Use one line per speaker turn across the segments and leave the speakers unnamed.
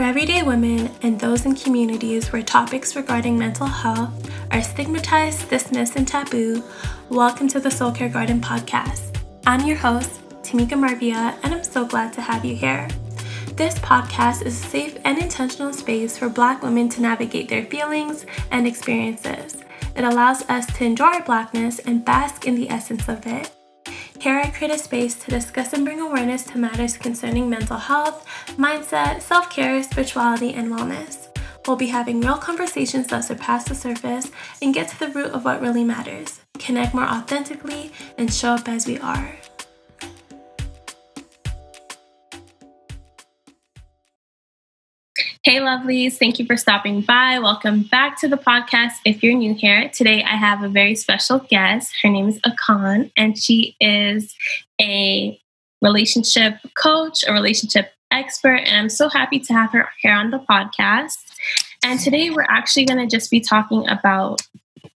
For everyday women and those in communities where topics regarding mental health are stigmatized, dismissed, and taboo, welcome to the Soulcare Garden podcast. I'm your host, Tamika Marviaa, and I'm so glad to have you here. This podcast is a safe and intentional space for Black women to navigate their feelings and experiences. It allows us to enjoy our Blackness and bask in the essence of it. Here I create a space to discuss and bring awareness to matters concerning mental health, mindset, self care, spirituality, and wellness. We'll be having real conversations that surpass the surface and get to the root of what really matters, connect more authentically, and show up as we are. Hey, lovelies. Thank you for stopping by. Welcome back to the podcast. If you're new here, today I have a very special guest. Her name is Akon, and she is a relationship coach, a relationship expert, and I'm so happy to have her here on the podcast. And today we're actually going to just be talking about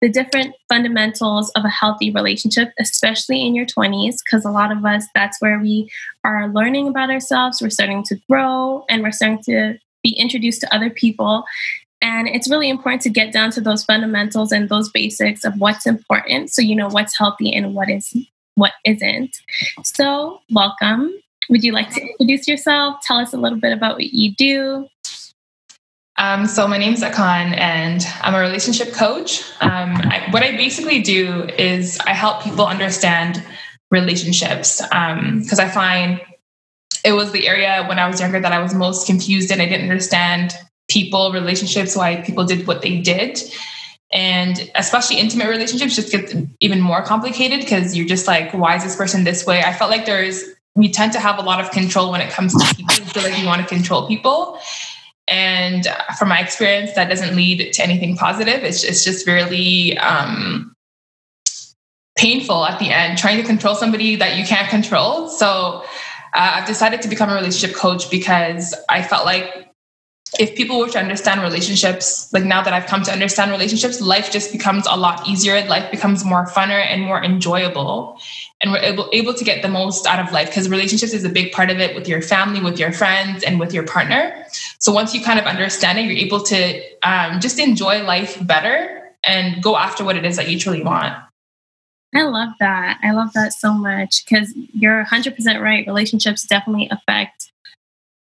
the different fundamentals of a healthy relationship, especially in your 20s, because a lot of us, that's where we are learning about ourselves. We're starting to grow and we're starting to be introduced to other people. And it's really important to get down to those fundamentals and those basics of what's important so you know what's healthy and what is what isn't. So, welcome. Would you like to introduce yourself? Tell us a little bit about what you do.
Um, so my name is Akon, and I'm a relationship coach. Um, I, what I basically do is I help people understand relationships because um, I find it was the area when I was younger that I was most confused and I didn't understand people, relationships, why people did what they did. And especially intimate relationships just get even more complicated because you're just like, why is this person this way? I felt like there's, we tend to have a lot of control when it comes to people. We feel like you want to control people. And from my experience, that doesn't lead to anything positive. It's, it's just really um, painful at the end, trying to control somebody that you can't control. So uh, I've decided to become a relationship coach because I felt like if people were to understand relationships, like now that I've come to understand relationships, life just becomes a lot easier. Life becomes more funner and more enjoyable. And we're able, able to get the most out of life because relationships is a big part of it with your family, with your friends, and with your partner. So once you kind of understand it, you're able to um, just enjoy life better and go after what it is that you truly want.
I love that. I love that so much because you're 100% right. Relationships definitely affect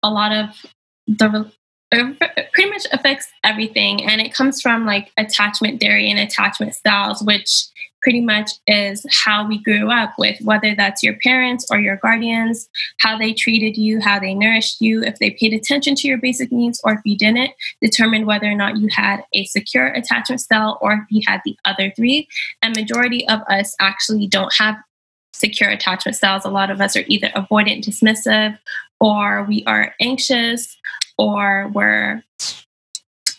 a lot of the uh, pretty much affects everything and it comes from like attachment theory and attachment styles which pretty much is how we grew up with, whether that's your parents or your guardians, how they treated you, how they nourished you, if they paid attention to your basic needs, or if you didn't, determine whether or not you had a secure attachment style or if you had the other three. And majority of us actually don't have secure attachment styles. A lot of us are either avoidant, dismissive, or we are anxious, or we're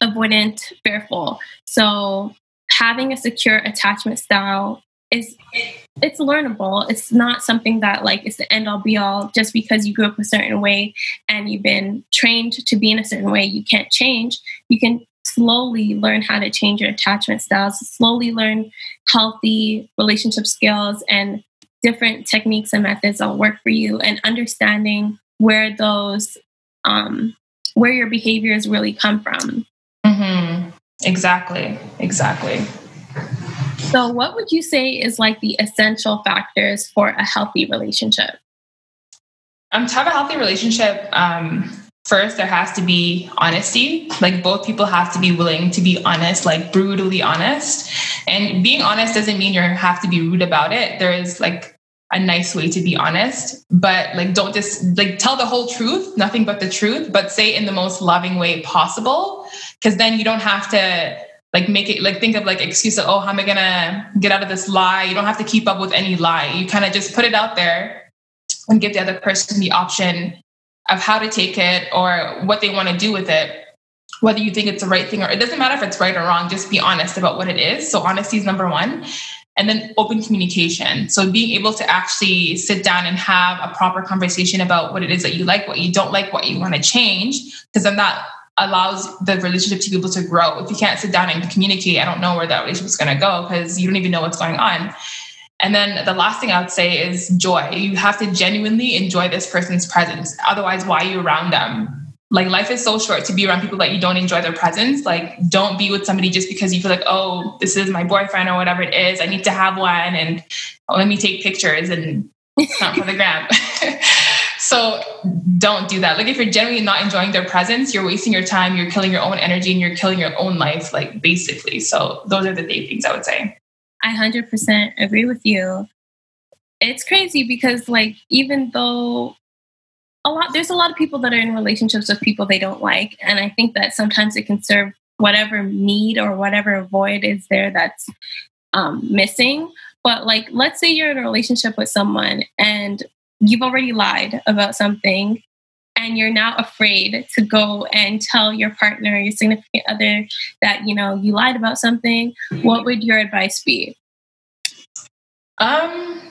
avoidant, fearful. So having a secure attachment style is it's learnable. It's not something that like is the end all be all just because you grew up a certain way and you've been trained to be in a certain way, you can't change. You can slowly learn how to change your attachment styles, slowly learn healthy relationship skills and different techniques and methods that work for you and understanding where those um where your behaviors really come from.
Mm-hmm. Exactly. Exactly.
So, what would you say is like the essential factors for a healthy relationship?
Um, to have a healthy relationship, um, first there has to be honesty. Like both people have to be willing to be honest, like brutally honest. And being honest doesn't mean you have to be rude about it. There is like a nice way to be honest, but like don't just like tell the whole truth, nothing but the truth, but say in the most loving way possible. Cause then you don't have to like make it like think of like excuses, oh, how am I gonna get out of this lie? You don't have to keep up with any lie. You kind of just put it out there and give the other person the option of how to take it or what they want to do with it whether you think it's the right thing or it doesn't matter if it's right or wrong just be honest about what it is so honesty is number one and then open communication. So being able to actually sit down and have a proper conversation about what it is that you like, what you don't like, what you want to change, because then that allows the relationship to be able to grow. If you can't sit down and communicate, I don't know where that relationship is going to go because you don't even know what's going on. And then the last thing I would say is joy. You have to genuinely enjoy this person's presence. Otherwise, why are you around them? like life is so short to be around people that you don't enjoy their presence like don't be with somebody just because you feel like oh this is my boyfriend or whatever it is i need to have one and oh, let me take pictures and not for the gram so don't do that. Like if you're generally not enjoying their presence you're wasting your time you're killing your own energy and you're killing your own life like basically. So those are the things i would say.
I 100% agree with you. It's crazy because like even though a lot there's a lot of people that are in relationships with people they don't like and i think that sometimes it can serve whatever need or whatever void is there that's um, missing. But like let's say you're in a relationship with someone and you've already lied about something and you're now afraid to go and tell your partner your significant other that you know you lied about something what would your advice be?
Um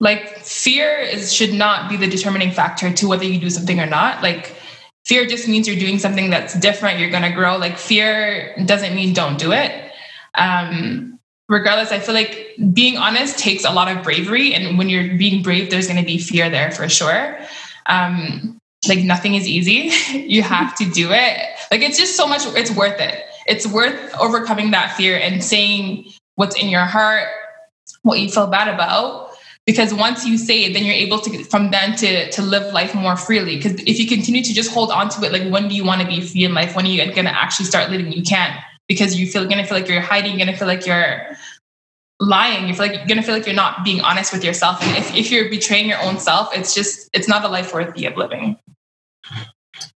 like fear is should not be the determining factor to whether you do something or not. Like fear just means you're doing something that's different you're going to grow. Like fear doesn't mean don't do it. Um regardless i feel like being honest takes a lot of bravery and when you're being brave there's going to be fear there for sure. Um like nothing is easy. You have to do it. Like it's just so much it's worth it. It's worth overcoming that fear and saying what's in your heart what you feel bad about because once you say it then you're able to from then to to live life more freely. Because if you continue to just hold on to it like when do you want to be free in life? When are you going to actually start living? You can't because you feel to feel like you're hiding you're to feel like you're lying you feel like you're to feel like you're not being honest with yourself and if, if you're betraying your own self it's just it's not a life worthy of living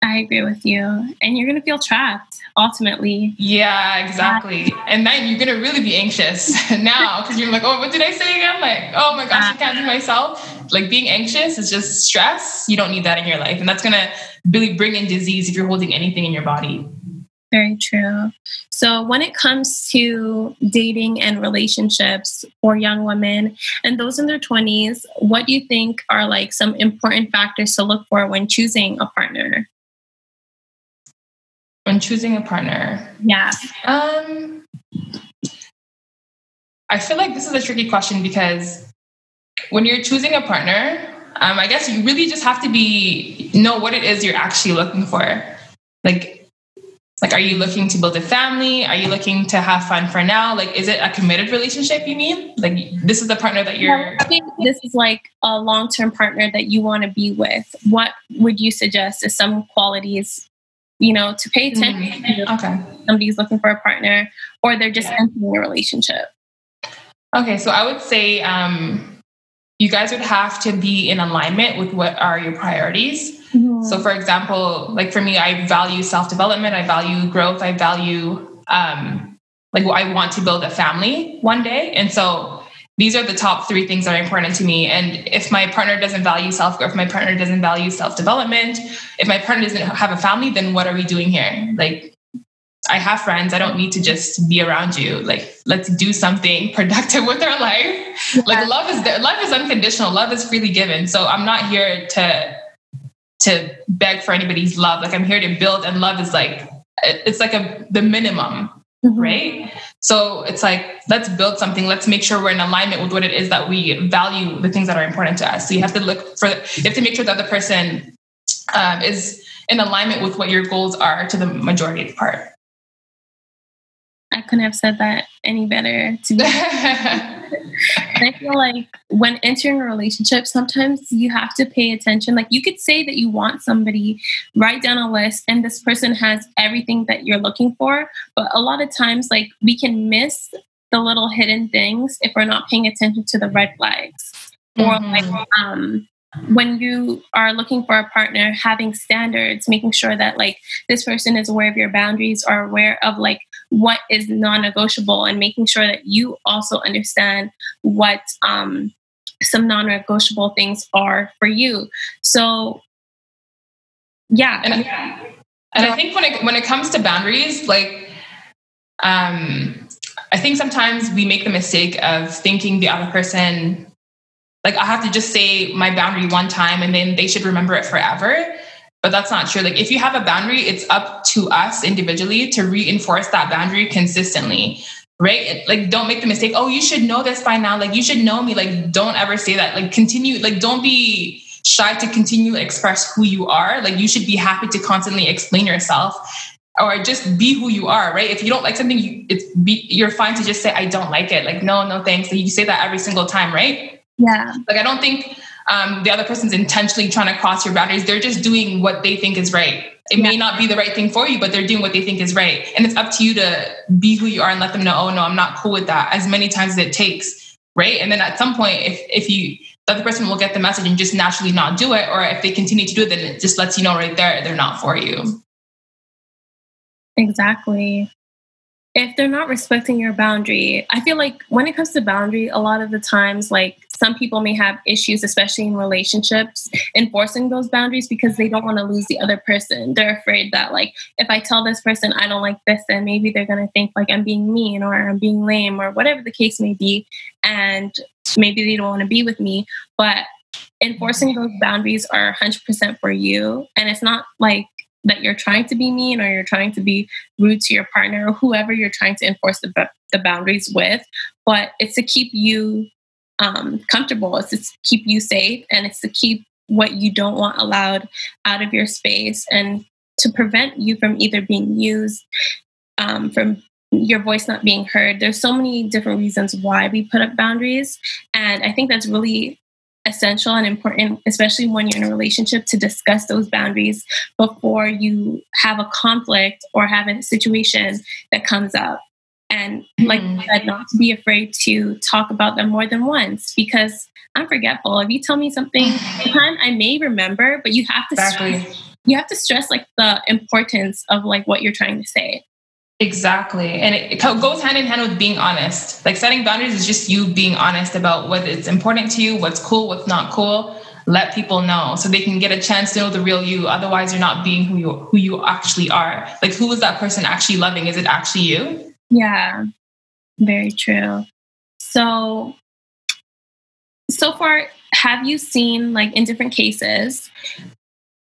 I agree with you. And you're to feel trapped ultimately.
Yeah, exactly. And then you're to really be anxious now because you're like, oh, what did I say again? Like, oh my gosh, I can't do myself. Like being anxious is just stress. You don't need that in your life. And that's to really bring in disease if you're holding anything in your body.
Very true. So, when it comes to dating and relationships for young women and those in their 20s, what do you think are like some important factors to look for when choosing a partner?
when choosing a partner?
Yeah.
Um, I feel like this is a tricky question because when you're choosing a partner, um, I guess you really just have to be know what it is you're actually looking for. Like, like, are you looking to build a family? Are you looking to have fun for now? Like, is it a committed relationship? You mean like this is the partner that you're?
I think this is like a long-term partner that you want to be with. What would you suggest as some qualities you know, to pay attention
mm-hmm. okay.
somebody's looking for a partner or they're just yeah. entering a relationship.
Okay, so I would say um, you guys would have to be in alignment with what are your priorities. Mm-hmm. So, for example, like for me, I value self development, I value growth, I value um, like I want to build a family one day. And so these are the top three things that are important to me. And if my partner doesn't value self growth, if my partner doesn't value self development, if my partner doesn't have a family, then what are we doing here? Like, I have friends. I don't need to just be around you. Like, let's do something productive with our life. Yeah. Like, love is there. Love is unconditional. Love is freely given. So I'm not here to to beg for anybody's love. Like, I'm here to build, and love is like it's like a the minimum mm-hmm. right? So it's like, let's build something. Let's make sure we're in alignment with what it is that we value, the things that are important to us. So you have to look for, you have to make sure that the person um, is in alignment with what your goals are to the majority of the part.
I couldn't have said that any better. To be I feel like when entering a relationship, sometimes you have to pay attention. Like you could say that you want somebody, write down a list, and this person has everything that you're looking for. But a lot of times, like we can miss the little hidden things if we're not paying attention to the red flags. Mm-hmm. Or like um when you are looking for a partner having standards making sure that like this person is aware of your boundaries or aware of like what is non-negotiable and making sure that you also understand what um, some non-negotiable things are for you. So yeah.
And, and i think when it when it comes to boundaries like um i think sometimes we make the mistake of thinking the other person like I have to just say my boundary one time and then they should remember it forever. But that's not true. Like if you have a boundary, it's up to us individually to reinforce that boundary consistently. Right? Like don't make the mistake, oh, you should know this by now. Like you should know me. Like don't ever say that. Like continue, like don't be shy to continue express who you are. Like you should be happy to constantly explain yourself or just be who you are, right? If you don't like something, you it's be, you're fine to just say I don't like it. Like no, no thanks. you say that every single time, right?
Yeah.
Like I don't think um, the other person's intentionally trying to cross your boundaries. They're just doing what they think is right. It yeah. may not be the right thing for you, but they're doing what they think is right. And it's up to you to be who you are and let them know, oh no, I'm not cool with that as many times as it takes. Right. And then at some point, if if you the other person will get the message and just naturally not do it, or if they continue to do it, then it just lets you know right there they're not for you.
Exactly if they're not respecting your boundary, I feel like when it comes to boundary, a lot of the times, like some people may have issues, especially in relationships, enforcing those boundaries because they don't want to lose the other person. They're afraid that, like, if I tell this person I don't like this, then maybe they're going to think like I'm being mean or I'm being lame or whatever the case may be. And maybe they don't want to be with me. But enforcing those boundaries are 100% for you. And it's not like that you're trying to be mean or you're trying to be rude to your partner or whoever you're trying to enforce the, the boundaries with but it's to keep you um, comfortable it's to keep you safe and it's to keep what you don't want allowed out of your space and to prevent you from either being used um, from your voice not being heard there's so many different reasons why we put up boundaries and i think that's really essential and important, especially when you're in a relationship, to discuss those boundaries before you have a conflict or have a situation that comes up. And like mm-hmm. Said, not to be afraid to talk about them more than once because I'm forgetful. If you tell me something time, I may remember, but you have to exactly. stress, you have to stress like the importance of like what you're trying to say.
Exactly. And it, it, goes hand in hand with being honest. Like setting boundaries is just you being honest about what is important to you, what's cool, what's not cool. Let people know so they can get a chance to know the real you. Otherwise, you're not being who you who you actually are. Like who is that person actually loving? Is it actually you?
Yeah. Very true. So so far, have you seen like in different cases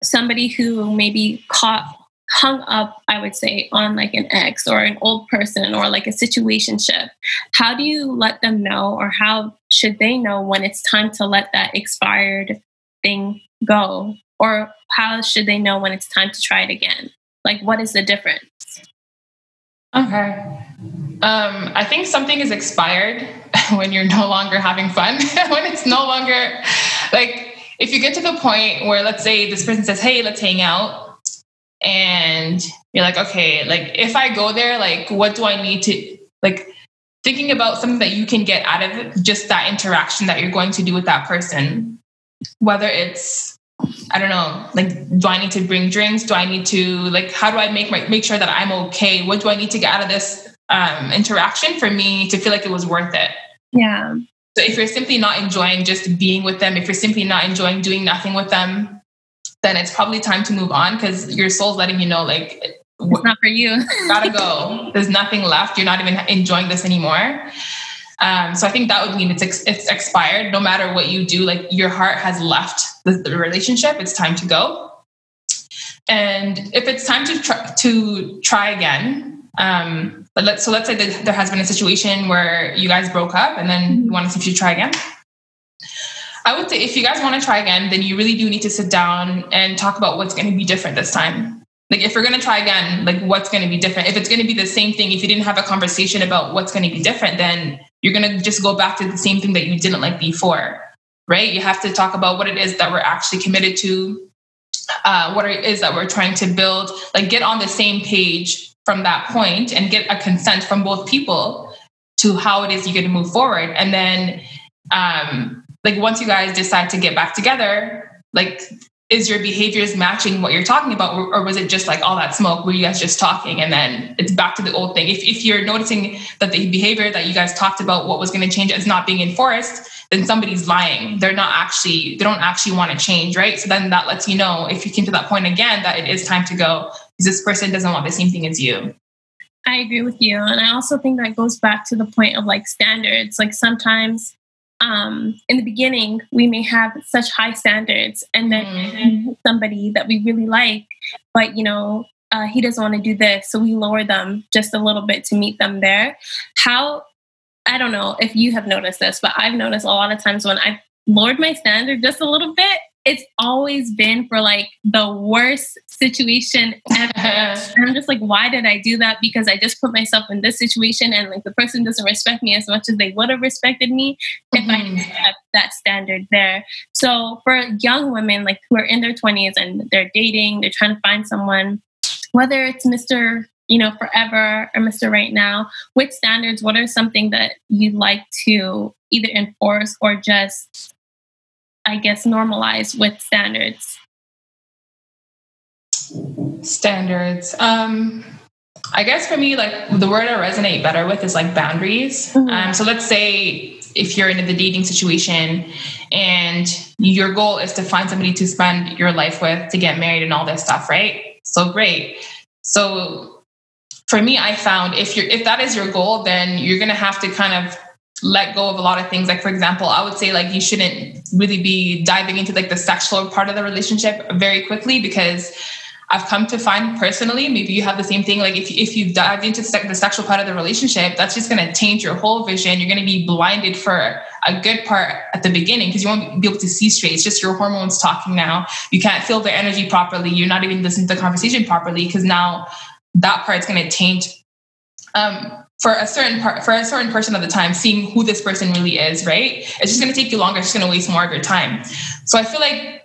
somebody who maybe caught hung up, I would say, on like an ex or an old person or like a situation situationship, how do you let them know or how should they know when it's time to let that expired thing go? Or how should they know when it's time to try it again? Like, what is the difference?
Okay. Um, I think something is expired when you're no longer having fun, when it's no longer like if you get to the point where, let's say, this person says, Hey, let's hang out and you're like okay like if i go there like what do i need to like thinking about something that you can get out of just that interaction that you're going to do with that person whether it's i don't know like do i need to bring drinks do i need to like how do i make my make sure that i'm okay what do i need to get out of this um, interaction for me to feel like it was worth it
yeah
so if you're simply not enjoying just being with them if you're simply not enjoying doing nothing with them then it's probably time to move on because your soul's letting you know, like,
it's not for you.
gotta go. There's nothing left. You're not even enjoying this anymore. Um, so I think that would mean it's ex- it's expired. No matter what you do, like your heart has left the, the relationship. It's time to go. And if it's time to try, to try again, um, but let's so let's say that there has been a situation where you guys broke up, and then you want to see if you try again. I would say if you guys want to try again, then you really do need to sit down and talk about what's going to be different this time. Like if you're going to try again, like what's going to be different? If it's going to be the same thing, if you didn't have a conversation about what's going to be different, then you're going to just go back to the same thing that you didn't like before, right? You have to talk about what it is that we're actually committed to, uh, what it is that we're trying to build, like get on the same page from that point and get a consent from both people to how it is you're going to move forward. And then um, like once you guys decide to get back together, like is your behaviors matching what you're talking about or, was it just like all that smoke? Were you guys just talking and then it's back to the old thing? If, if you're noticing that the behavior that you guys talked about what was going to change is not being enforced then somebody's lying. They're not actually they don't actually want to change right? So then that lets you know if you came to that point again that it is time to go. This person doesn't want the same thing as you.
I agree with you and i also think that goes back to the point of like standards. Like sometimes um, in the beginning, we may have such high standards, and then mm-hmm. somebody that we really like, but you know, uh, he doesn't want to do this, so we lower them just a little bit to meet them there. How I don't know if you have noticed this, but I've noticed a lot of times when I've lowered my standard just a little bit, it's always been for like the worst situation ever. and I'm just like, why did I do that? Because I just put myself in this situation and like the person doesn't respect me as much as they would have respected me if mm-hmm. I kept that standard there. So for young women like who are in their 20s and they're dating, they're trying to find someone, whether it's Mr you know, forever or Mr. Right Now, which standards, what are something that you'd like to either enforce or just, I guess, normalize with standards?
Standards. Um, I guess for me, like the word I resonate better with is like boundaries. Mm-hmm. Um, so let's say if you're in the dating situation and your goal is to find somebody to spend your life with, to get married and all this stuff, right? So great. So for me, I found if you're if that is your goal, then you're gonna have to kind of let go of a lot of things. Like for example, I would say like you shouldn't really be diving into like the sexual part of the relationship very quickly because I've come to find personally, maybe you have the same thing. Like if, if you dive into the sexual part of the relationship, that's just going to taint your whole vision. You're going to be blinded for a good part at the beginning because you won't be able to see straight. It's just your hormones talking now. You can't feel their energy properly. You're not even listening to the conversation properly because now that part's going to taint um, for a certain part for a certain person at the time seeing who this person really is right? It's just going to take you longer. It's just going to waste more of your time. So i feel like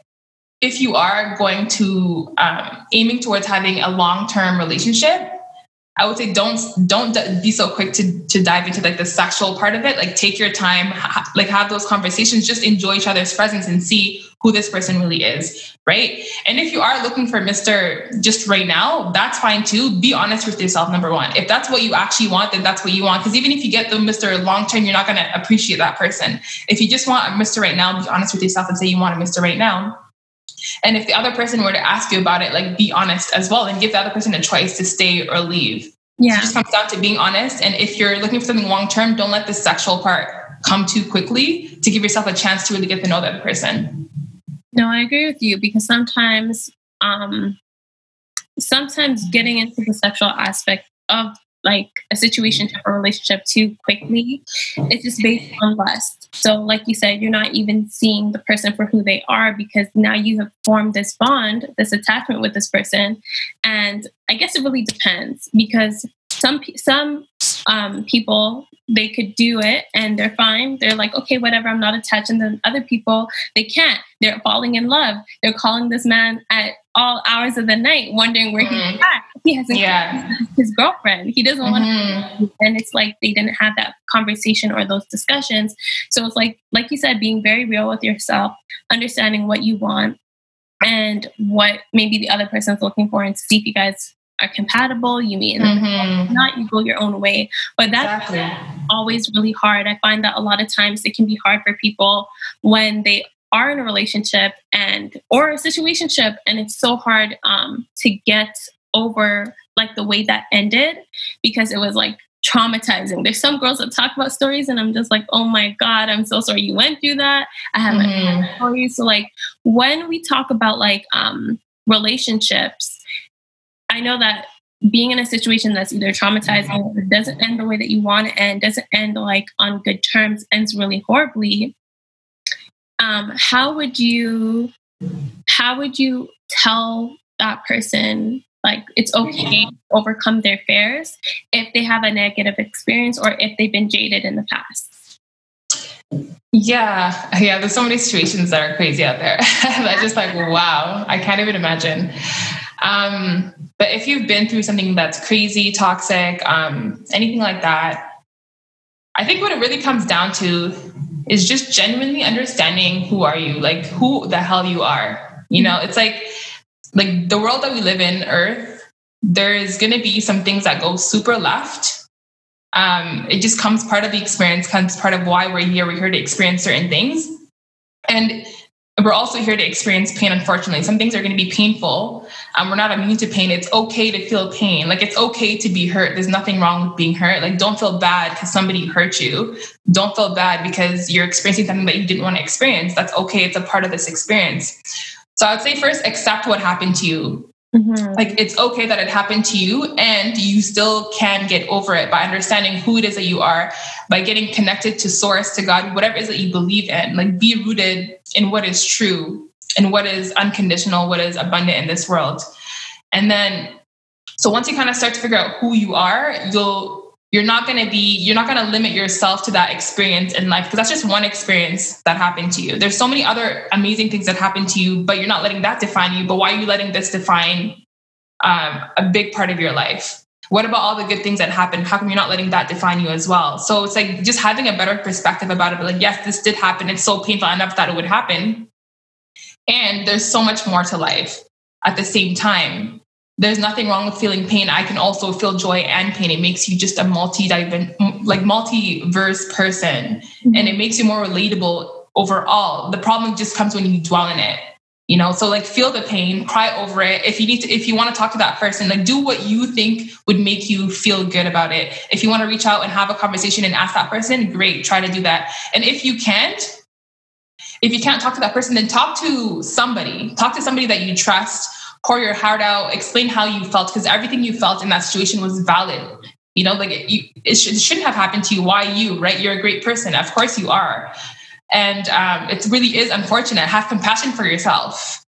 if you are going to um, aiming towards having a long-term relationship I would say don't don't be so quick to to dive into like the sexual part of it. Like take your time, ha- like have those conversations. Just enjoy each other's presence and see who this person really is, right? And if you are looking for Mister just right now, that's fine too. Be honest with yourself. Number one, if that's what you actually want, then that's what you want. Because even if you get the Mister long term, you're not going to appreciate that person. If you just want a Mister right now, be honest with yourself and say you want a Mister right now and if the other person were to ask you about it, like be honest as well and give the other person a choice to stay or leave. Yeah. So it just comes down to being honest. And if you're looking for something long term, don't let the sexual part come too quickly to give yourself a chance to really get to know that person.
No, I agree with you because sometimes um sometimes getting into the sexual aspect of like a situation or relationship too quickly. It's just based on lust. So, like you said, you're not even seeing the person for who they are because now you have formed this bond, this attachment with this person. And I guess it really depends because some some um, people they could do it and they're fine. They're like, okay, whatever, I'm not attached. And then other people, they can't. They're falling in love. They're calling this man at all hours of the night, wondering where mm-hmm. he's at. He hasn't yeah. his girlfriend. He doesn't mm-hmm. want to. And it's like they didn't have that conversation or those discussions. So it's like, like you said, being very real with yourself, understanding what you want and what maybe the other person's looking for, and see if you guys are compatible, you meet, mm-hmm. not you go your own way. But that's exactly. always really hard. I find that a lot of times it can be hard for people when they are in a relationship and or a situationship, and it's so hard um, to get over like the way that ended because it was like traumatizing. There's some girls that talk about stories, and I'm just like, oh my god, I'm so sorry you went through that. I haven't mm-hmm. stories. So like when we talk about like um, relationships I know that being in a situation that's either traumatizing or doesn't end the way that you want it end, doesn't end like on good terms, ends really horribly. Um, how would you how would you tell that person like it's okay to overcome their fears if they have a negative experience or if they've been jaded in the past?
Yeah, yeah, there's so many situations that are crazy out there. That's just like, wow, I can't even imagine. Um, but if you've been through something that's crazy, toxic, um, anything like that, I think what it really comes down to is just genuinely understanding who are you, like who the hell you are. You know, it's like like the world that we live in, Earth. There's going to be some things that go super left. Um, it just comes part of the experience, comes part of why we're here. We're here to experience certain things, and we're also here to experience pain unfortunately. Some things are going to be painful. Um, we're not immune to pain. It's okay to feel pain. Like it's okay to be hurt. There's nothing wrong with being hurt. Like don't feel bad because somebody hurt you. Don't feel bad because you're experiencing something that you didn't want to experience. That's okay. It's a part of this experience so i'd say first accept what happened to you Mm-hmm. Like it's okay that it happened to you, and you still can get over it by understanding who it is that you are, by getting connected to source, to God, whatever it is that you believe in. Like be rooted in what is true and what is unconditional, what is abundant in this world. And then, so once you kind of start to figure out who you are, you'll you're not going to be you're not going to limit yourself to that experience in life because that's just one experience that happened to you. There's so many other amazing things that happen to you but you're not letting that define you. But why are you letting this define um, a big part of your life? What about all the good things that happened? How come you're not letting that define you as well? So it's like just having a better perspective about it like yes this did happen. It's so painful i never thought it would happen. And there's so much more to life at the same time there's nothing wrong with feeling pain. I can also feel joy and pain. It makes you just a multi like multiverse person, mm-hmm. and it makes you more relatable overall. The problem just comes when you dwell in it. You know, so like feel the pain, cry over it. If you need to, if you want to talk to that person, like do what you think would make you feel good about it. If you want to reach out and have a conversation and ask that person, great, try to do that. And if you can't, if you can't talk to that person, then talk to somebody. Talk to somebody that you trust pour your heart out, explain how you felt, because everything you felt in that situation was valid. You know, like it, you, it, sh- it, shouldn't have happened to you. Why you, right? You're a great person. Of course you are. And um, it really is unfortunate. Have compassion for yourself.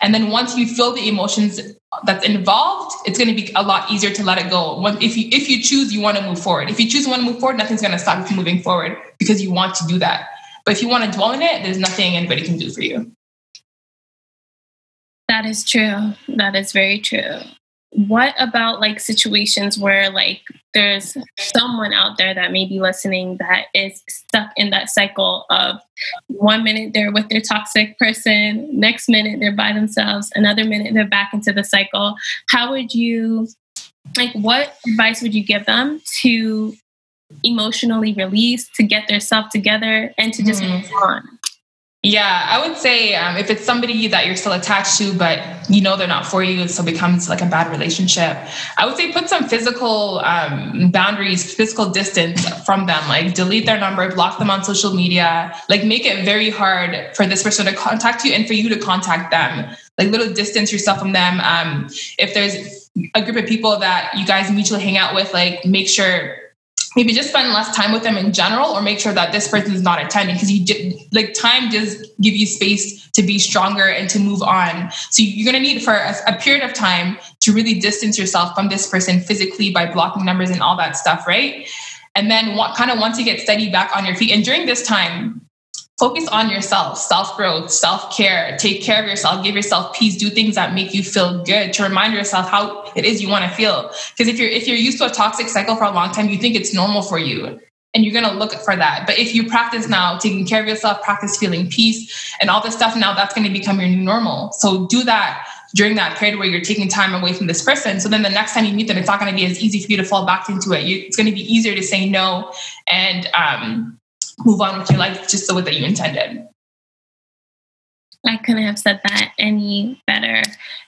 And then once you feel the emotions that's involved, it's going to be a lot easier to let it go. If you if you choose you want to move forward, if you choose you want to move forward, nothing's going to stop you from moving forward because you want to do that. But if you want to dwell in it, there's nothing anybody can do for you.
That is true. That is very true. What about like situations where like there's someone out there that may be listening that is stuck in that cycle of one minute they're with their toxic person, next minute they're by themselves, another minute they're back into the cycle. How would you like what advice would you give them to emotionally release, to get their self together and to just mm. move on?
Yeah, I would say um, if it's somebody that you're still attached to, but you know they're not for you, so becomes like a bad relationship. I would say put some physical um, boundaries, physical distance from them. Like delete their number, block them on social media. Like make it very hard for this person to contact you and for you to contact them. Like little distance yourself from them. Um, if there's a group of people that you guys mutually hang out with, like make sure maybe just spend less time with them in general or make sure that this person is not attending because you did like time does give you space to be stronger and to move on. So you're going to need for a, a, period of time to really distance yourself from this person physically by blocking numbers and all that stuff right? And then what kind of once you get steady back on your feet and during this time focus on yourself, self growth, self care, take care of yourself, give yourself peace, do things that make you feel good to remind yourself how it is you want to feel. Because if you're if you're used to a toxic cycle for a long time, you think it's normal for you. And you're gonna look for that. But if you practice now taking care of yourself, practice feeling peace and all this stuff, now that's gonna become your new normal. So do that during that period where you're taking time away from this person. So then the next time you meet them, it's not going to be as easy for you to fall back into it. You, it's going to be easier to say no and um, move on with your life just the way that you intended.
I couldn't have said that any better.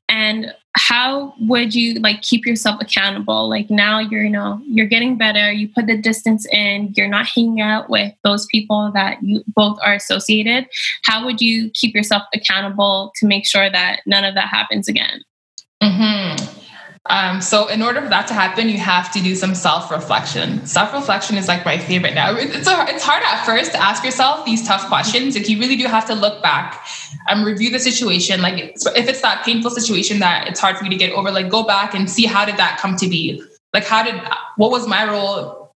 And how would you like keep yourself accountable? Like now you're, you know, you're getting better, you put the distance in, you're not hanging out with those people that you both are associated. How would you keep yourself accountable to make sure that none of that happens again?
Mm-hmm. Um, so in order for that to happen, you have to do some self-reflection. Self-reflection is like my favorite now. It's a, it's hard at first to ask yourself these tough questions. Like you really do have to look back and review the situation. Like if it's that painful situation that it's hard for you to get over, like go back and see how did that come to be? Like how did what was my role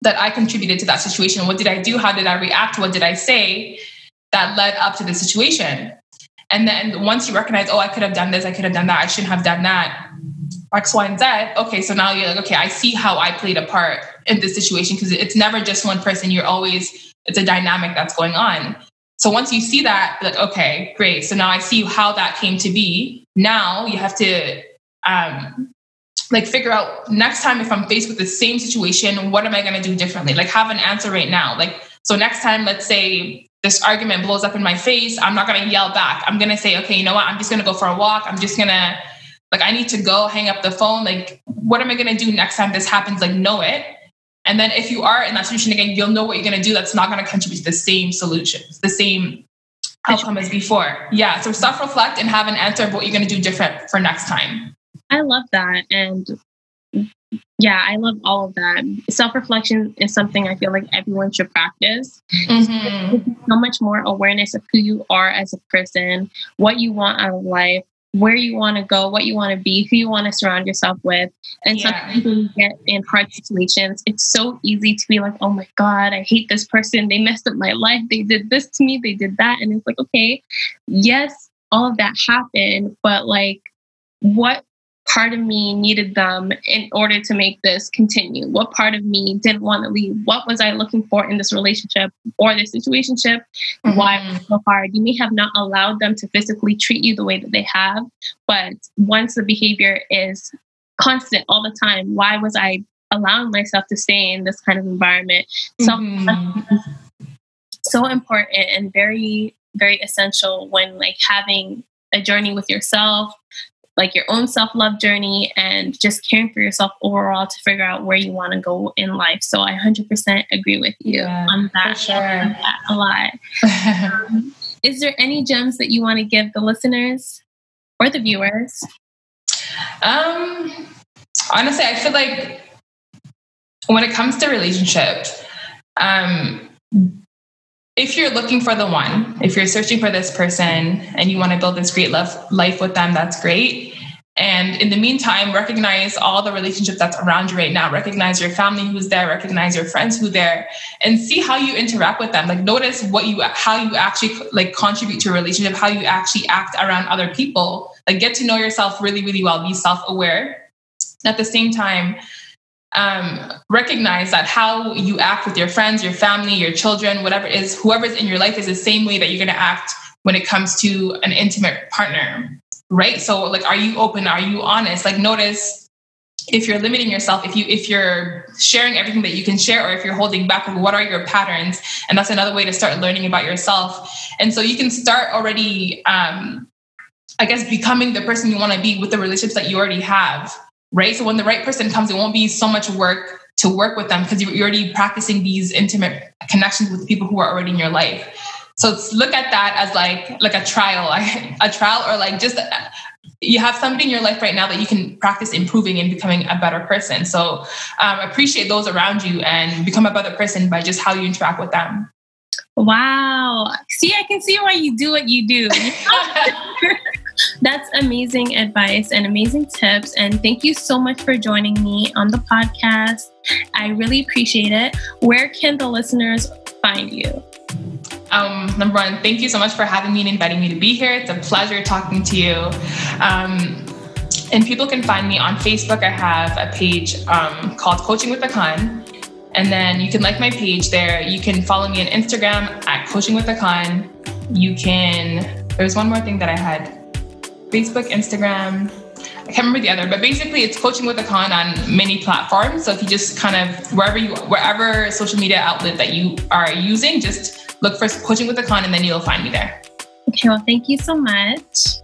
that I contributed to that situation? What did I do? How did I react? What did I say that led up to the situation? And then once you recognize, oh, I could have done this, I could have done that, I shouldn't have done that X, Y, and Z. Okay, so now you're like, okay, I see how I played a part in this situation because it's never just one person. You're always, it's a dynamic that's going on. So once you see that, like, okay, great. So now I see how that came to be. Now you have to um, like figure out next time if I'm faced with the same situation, what am I going to do differently? Like have an answer right now. Like, so next time, let's say this argument blows up in my face, I'm not going to yell back. I'm going to say, okay, you know what? I'm just going to go for a walk. I'm just going to like I need to go hang up the phone. Like, what am I gonna do next time this happens? Like, know it. And then if you are in that situation again, you'll know what you're gonna do that's not gonna contribute to the same solutions, the same outcome as before. Yeah. So self-reflect and have an answer of what you're gonna do different for next time.
I love that. And yeah, I love all of that. Self reflection is something I feel like everyone should practice. Mm-hmm. So much more awareness of who you are as a person, what you want out of life, where you want to go, what you want to be, who you want to surround yourself with. And yeah. sometimes when you get in hard situations, it's so easy to be like, oh my God, I hate this person. They messed up my life. They did this to me. They did that. And it's like, okay, yes, all of that happened, but like, what part of me needed them in order to make this continue? What part of me didn't want to leave? What was I looking for in this relationship or this situationship? Mm-hmm. Why so hard? You may have not allowed them to physically treat you the way that they have, but once the behavior is constant all the time, why was I allowing myself to stay in this kind of environment? Mm-hmm. So, so important and very, very essential when like having a journey with yourself, like your own self love journey and just caring for yourself overall to figure out where you want to go in life. So I 100% agree with you yeah, on that,
sure. that
a lot. um, is there any gems that you want to give the listeners or the viewers?
Um, honestly, I feel like when it comes to relationships, um, if you're looking for the one, if you're searching for this person and you want to build this great love, life with them, that's great. And in the meantime, recognize all the relationships that's around you right now. Recognize your family who's there, recognize your friends who there, and see how you interact with them. Like notice what you how you actually like contribute to a relationship, how you actually act around other people. Like get to know yourself really, really well. Be self-aware. At the same time, um, recognize that how you act with your friends, your family, your children, whatever is, whoever's in your life is the same way that you're going to act when it comes to an intimate partner, right? So, like, are you open? Are you honest? Like, notice if you're limiting yourself, if you if you're sharing everything that you can share, or if you're holding back, like, what are your patterns? And that's another way to start learning about yourself. And so you can start already. Um, I guess becoming the person you want to be with the relationships that you already have right? So when the right person comes, it won't be so much work to work with them because you're already practicing these intimate connections with people who are already in your life. So look at that as like like a trial, a trial, or like just you have somebody in your life right now that you can practice improving and becoming a better person. So um, appreciate those around you and become a better person by just how you interact with them.
Wow. See, I can see why you do what you do. That's amazing advice and amazing tips. And thank you so much for joining me on the podcast. I really appreciate it. Where can the listeners find you?
Um, number one, thank you so much for having me and inviting me to be here. It's a pleasure talking to you. Um, and people can find me on Facebook. I have a page um, called Coaching with Akon. And then you can like my page there. You can follow me on Instagram at Coaching with Akon. You can, there's one more thing that I had Facebook, Instagram. I can't remember the other, but basically it's coaching with Akon on many platforms. So if you just kind of wherever you wherever social media outlet that you are using, just look for coaching with Akon and then you'll find me there.
Okay, well, thank you so much.